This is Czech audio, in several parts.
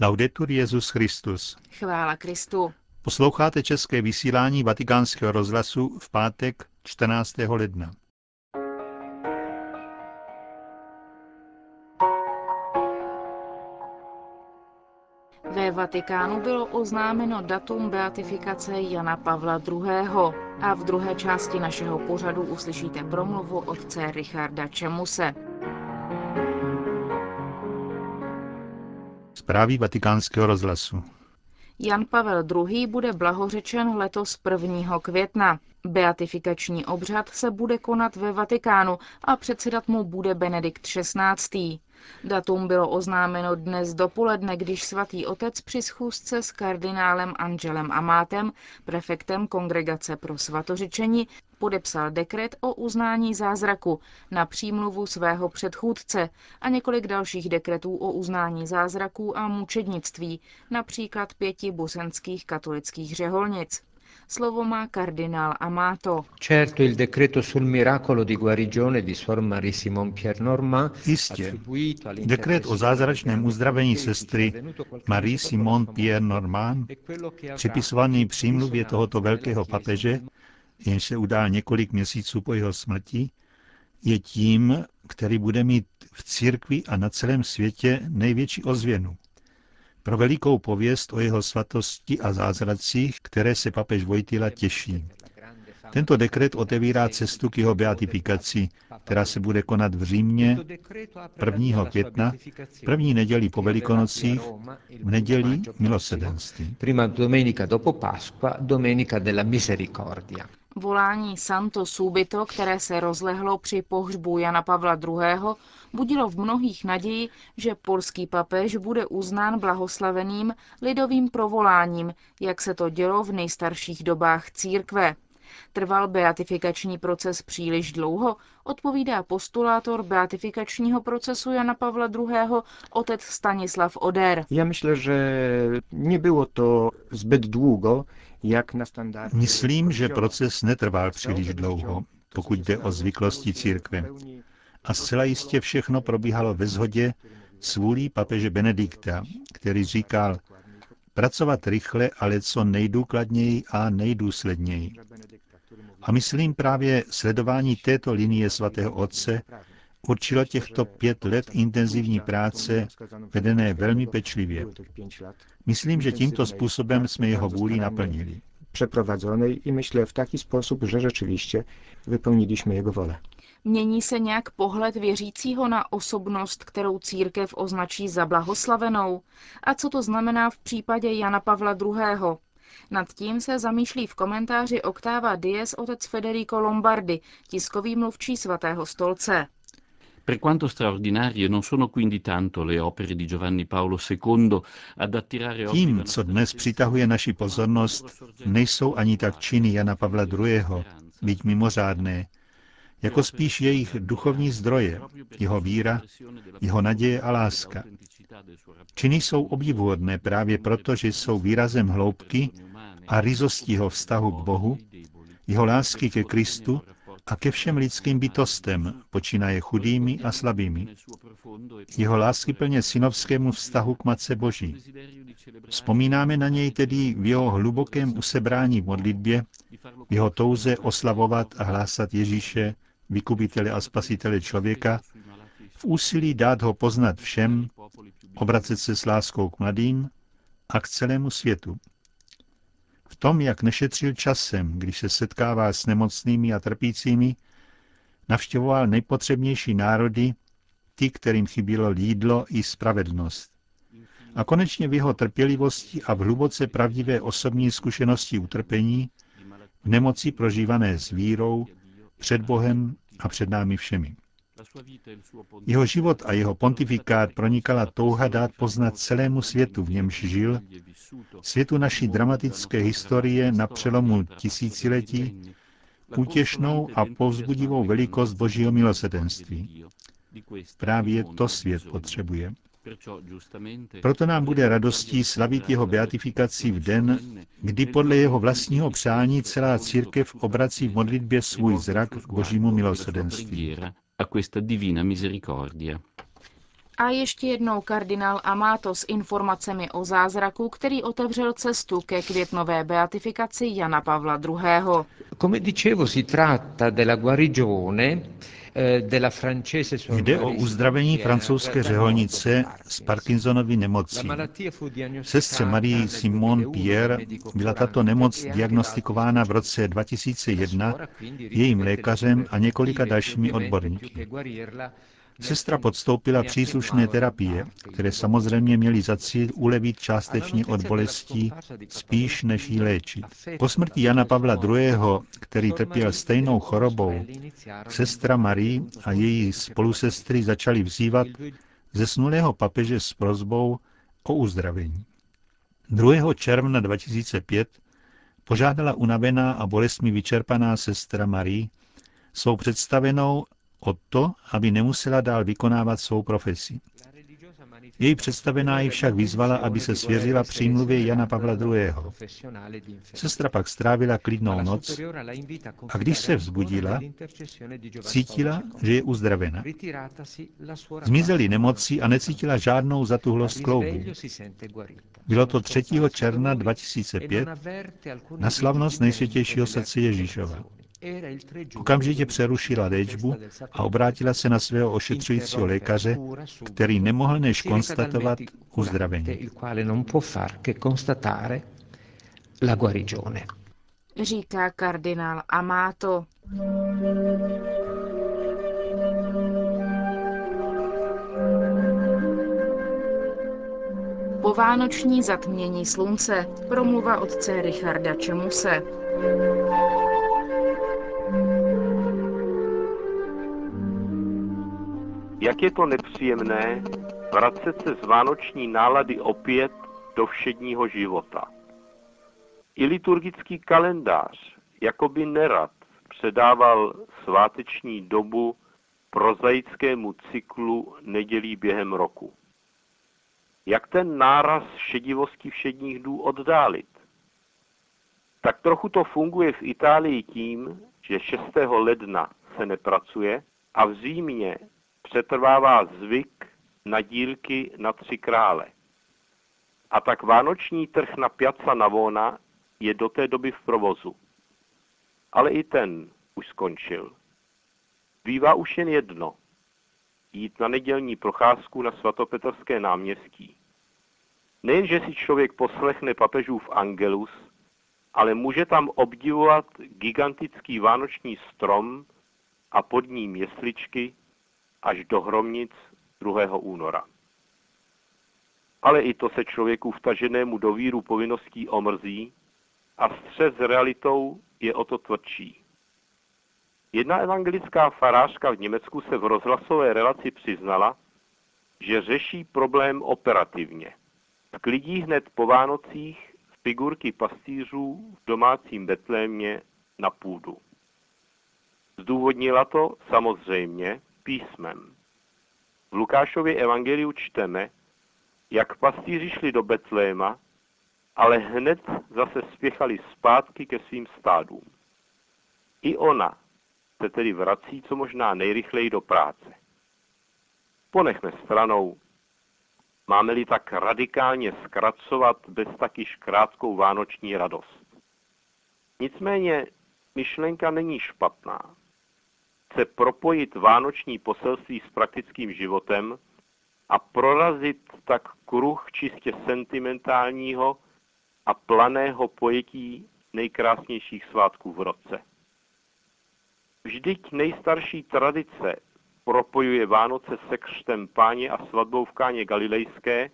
Laudetur Jezus Christus. Chvála Kristu. Posloucháte české vysílání Vatikánského rozhlasu v pátek 14. ledna. Ve Vatikánu bylo oznámeno datum beatifikace Jana Pavla II. a v druhé části našeho pořadu uslyšíte promluvu otce Richarda Čemuse. Zprávy vatikánského rozhlasu. Jan Pavel II. bude blahořečen letos 1. května. Beatifikační obřad se bude konat ve Vatikánu a předsedat mu bude Benedikt XVI. Datum bylo oznámeno dnes dopoledne, když svatý otec při schůzce s kardinálem Angelem Amátem, prefektem Kongregace pro svatořečení, podepsal dekret o uznání zázraku na přímluvu svého předchůdce a několik dalších dekretů o uznání zázraků a mučednictví, například pěti bosenských katolických řeholnic. Slovo má kardinál Amato. Certo il decreto sul miracolo di guarigione di Sor Marie Simon Pierre Normand Jistě, dekret o zázračném uzdravení sestry Marie Simon Pierre Normand, připisovaný přímluvě tohoto velkého papeže, jenž se udál několik měsíců po jeho smrti, je tím, který bude mít v církvi a na celém světě největší ozvěnu pro velikou pověst o jeho svatosti a zázracích, které se papež Vojtila těší. Tento dekret otevírá cestu k jeho beatifikaci, která se bude konat v Římě 1. května, první neděli po Velikonocích, v neděli milosedenství. Volání Santo Subito, které se rozlehlo při pohřbu Jana Pavla II., budilo v mnohých naději, že polský papež bude uznán blahoslaveným lidovým provoláním, jak se to dělo v nejstarších dobách církve. Trval beatifikační proces příliš dlouho, odpovídá postulátor beatifikačního procesu Jana Pavla II. otec Stanislav Oder. Já myslím, že nebylo to zbyt dlouho, jak na standard. Myslím, že proces netrval příliš dlouho, pokud jde o zvyklosti církve. A zcela jistě všechno probíhalo ve shodě s vůlí papeže Benedikta, který říkal, pracovat rychle, ale co nejdůkladněji a nejdůsledněji. A myslím právě sledování této linie svatého otce určilo těchto pět let intenzivní práce, vedené velmi pečlivě. Myslím, že tímto způsobem jsme jeho vůli naplnili. Przeprowadzonej i myślę w taki sposób, że rzeczywiście wypełniliśmy jego wolę. Mění se nějak pohled věřícího na osobnost, kterou církev označí za blahoslavenou? A co to znamená v případě Jana Pavla II.? Nad tím se zamýšlí v komentáři Octava Dies otec Federico Lombardi, tiskový mluvčí svatého stolce. Per quanto straordinarie non sono quindi tanto le opere di Giovanni Paolo II ad attirare oggi Tím, co dnes přitahuje naši pozornost, nejsou ani tak činy Jana Pavla II., byť mimořádné, jako spíš jejich duchovní zdroje, jeho víra, jeho naděje a láska. Činy jsou obdivuhodné právě proto, že jsou výrazem hloubky a ryzosti jeho vztahu k Bohu, jeho lásky ke Kristu a ke všem lidským bytostem, počínaje chudými a slabými. Jeho lásky plně synovskému vztahu k Matce Boží. Vzpomínáme na něj tedy v jeho hlubokém usebrání v modlitbě, v jeho touze oslavovat a hlásat Ježíše, vykupitele a spasitele člověka, v úsilí dát ho poznat všem, obracet se s láskou k mladým a k celému světu. Tom, jak nešetřil časem, když se setkává s nemocnými a trpícími, navštěvoval nejpotřebnější národy, ty, kterým chybělo jídlo i spravedlnost. A konečně v jeho trpělivosti a v hluboce pravdivé osobní zkušenosti utrpení, v nemoci prožívané s vírou, před Bohem a před námi všemi. Jeho život a jeho pontifikát pronikala touha dát poznat celému světu, v němž žil, světu naší dramatické historie na přelomu tisíciletí, útěšnou a povzbudivou velikost Božího milosedenství. Právě to svět potřebuje. Proto nám bude radostí slavit jeho beatifikaci v den, kdy podle jeho vlastního přání celá církev obrací v modlitbě svůj zrak k božímu milosedenství. A questa divina misericordia. A ještě jednou kardinál Amato s informacemi o zázraku, který otevřel cestu ke květnové beatifikaci Jana Pavla II. Come dicevo, si tratta della guarigione Jde o uzdravení francouzské řeholnice z Parkinsonovy nemocí. Sestře Marie Simon Pierre byla tato nemoc diagnostikována v roce 2001 jejím lékařem a několika dalšími odborníky. Sestra podstoupila příslušné terapie, které samozřejmě měly za cíl ulevit částečně od bolestí, spíš než jí léčit. Po smrti Jana Pavla II., který trpěl stejnou chorobou, sestra Marie a její spolusestry začali vzývat zesnulého papeže s prozbou o uzdravení. 2. června 2005 požádala unavená a bolestmi vyčerpaná sestra Marie svou představenou o to, aby nemusela dál vykonávat svou profesi. Její představená ji však vyzvala, aby se svěřila přímluvě Jana Pavla II. Sestra pak strávila klidnou noc a když se vzbudila, cítila, že je uzdravena. Zmizely nemoci a necítila žádnou zatuhlost kloubů. Bylo to 3. června 2005 na slavnost nejsvětějšího srdce Ježíšova. Okamžitě přerušila léčbu a obrátila se na svého ošetřujícího lékaře, který nemohl než konstatovat uzdravení. Říká kardinál Amato. Povánoční zatmění slunce. Promluva otce Richarda Čemuse. Jak je to nepříjemné vracet se z vánoční nálady opět do všedního života. I liturgický kalendář jakoby nerad předával sváteční dobu prozaickému cyklu nedělí během roku. Jak ten náraz šedivosti všedních dů oddálit? Tak trochu to funguje v Itálii tím, že 6. ledna se nepracuje a v Římě přetrvává zvyk na dílky na tři krále. A tak vánoční trh na Piazza Navona je do té doby v provozu. Ale i ten už skončil. Bývá už jen jedno. Jít na nedělní procházku na svatopetrské náměstí. Nejenže si člověk poslechne papežův angelus, ale může tam obdivovat gigantický vánoční strom a pod ním jesličky až do hromnic 2. února. Ale i to se člověku vtaženému do víru povinností omrzí a střed s realitou je o to tvrdší. Jedna evangelická farářka v Německu se v rozhlasové relaci přiznala, že řeší problém operativně. Klidí hned po Vánocích figurky pastýřů v domácím Betlémě na půdu. Zdůvodnila to samozřejmě písmem. V Lukášově evangeliu čteme, jak pastýři šli do Betléma, ale hned zase spěchali zpátky ke svým stádům. I ona se tedy vrací co možná nejrychleji do práce. Ponechme stranou, máme-li tak radikálně zkracovat bez takyž krátkou vánoční radost. Nicméně myšlenka není špatná chce propojit vánoční poselství s praktickým životem a prorazit tak kruh čistě sentimentálního a planého pojetí nejkrásnějších svátků v roce. Vždyť nejstarší tradice propojuje Vánoce se křtem páně a svatbou v káně galilejské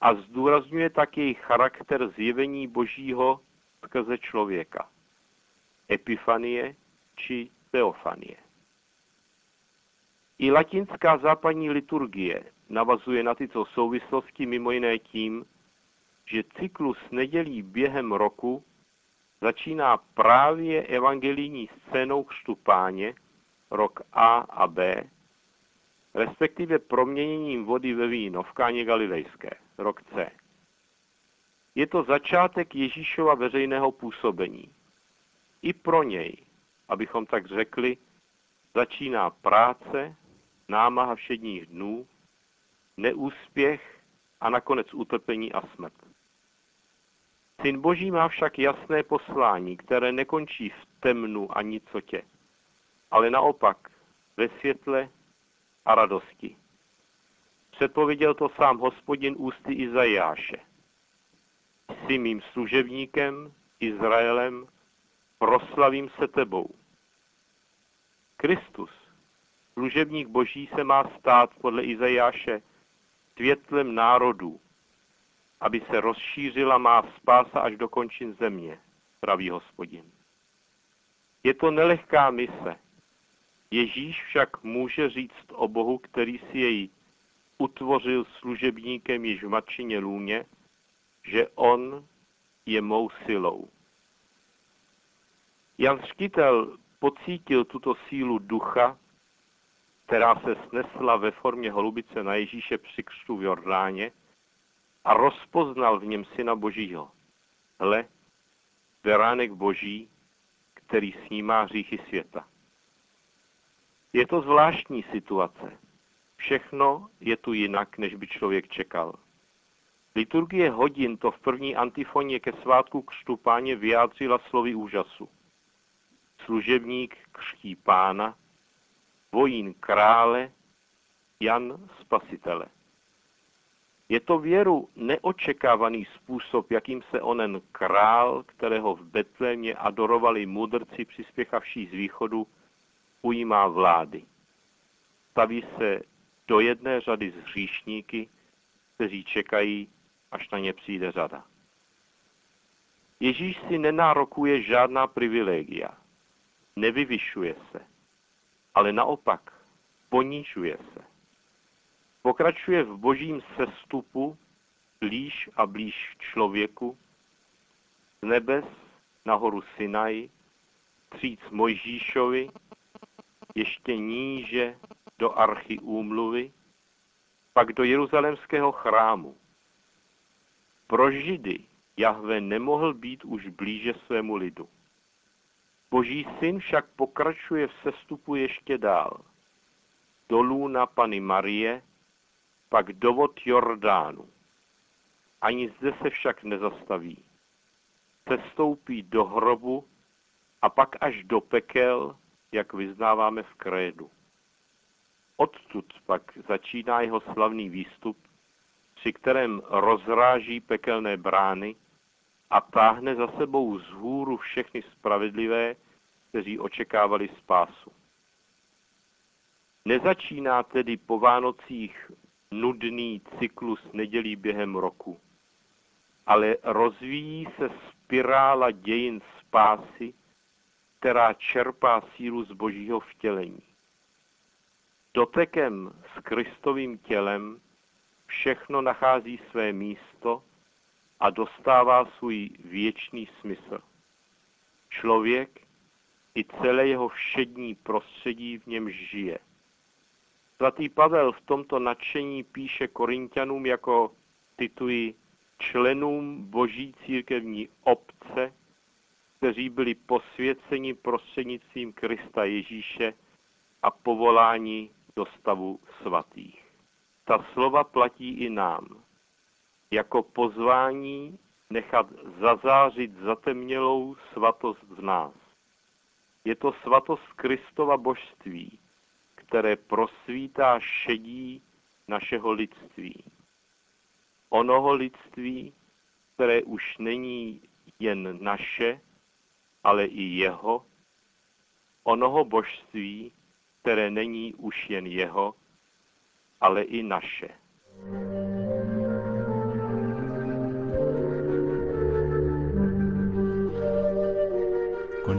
a zdůrazňuje tak její charakter zjevení božího skrze člověka. Epifanie či teofanie. I latinská západní liturgie navazuje na tyto souvislosti mimo jiné tím, že cyklus nedělí během roku začíná právě evangelijní scénou křtu rok A a B, respektive proměněním vody ve víno v káně galilejské, rok C. Je to začátek Ježíšova veřejného působení. I pro něj, abychom tak řekli, začíná práce námaha všedních dnů, neúspěch a nakonec utrpení a smrt. Syn Boží má však jasné poslání, které nekončí v temnu a nicotě, ale naopak ve světle a radosti. Předpověděl to sám hospodin ústy Izajáše. Jsi mým služebníkem, Izraelem, proslavím se tebou. Kristus, služebník boží, se má stát podle Izajáše světlem národů, aby se rozšířila má spása až do končin země, praví hospodin. Je to nelehká mise. Ježíš však může říct o Bohu, který si jej utvořil služebníkem již v matčině lůně, že on je mou silou. Jan Škytel pocítil tuto sílu ducha, která se snesla ve formě holubice na Ježíše při křtu v Jordáně a rozpoznal v něm Syna Božího. Hle, beránek Boží, který snímá hříchy světa. Je to zvláštní situace. Všechno je tu jinak, než by člověk čekal. Liturgie hodin to v první antifoně ke svátku křtu páně vyjádřila slovy úžasu. Služebník křtí pána, vojín krále, Jan spasitele. Je to věru neočekávaný způsob, jakým se onen král, kterého v Betlémě adorovali mudrci přispěchavší z východu, ujímá vlády. Staví se do jedné řady z hříšníky, kteří čekají, až na ně přijde řada. Ježíš si nenárokuje žádná privilegia. Nevyvyšuje se, ale naopak ponížuje se. Pokračuje v božím sestupu blíž a blíž člověku, z nebes na horu Sinaj, tříc Mojžíšovi, ještě níže do archy úmluvy, pak do jeruzalemského chrámu. Pro Židy Jahve nemohl být už blíže svému lidu. Boží syn však pokračuje v sestupu ještě dál. Dolů na Pany Marie, pak dovod Jordánu. Ani zde se však nezastaví. Sestoupí do hrobu a pak až do pekel, jak vyznáváme v krédu. Odtud pak začíná jeho slavný výstup, při kterém rozráží pekelné brány a táhne za sebou z hůru všechny spravedlivé, kteří očekávali spásu. Nezačíná tedy po Vánocích nudný cyklus nedělí během roku, ale rozvíjí se spirála dějin spásy, která čerpá sílu z božího vtělení. Dotekem s Kristovým tělem všechno nachází své místo a dostává svůj věčný smysl. Člověk i celé jeho všední prostředí v něm žije. Svatý Pavel v tomto nadšení píše Korintianům jako, tituji, členům boží církevní obce, kteří byli posvěceni prostřednictvím Krista Ježíše a povoláni do stavu svatých. Ta slova platí i nám. Jako pozvání nechat zazářit zatemnělou svatost v nás. Je to svatost Kristova božství, které prosvítá šedí našeho lidství. Onoho lidství, které už není jen naše, ale i jeho, onoho božství, které není už jen jeho, ale i naše.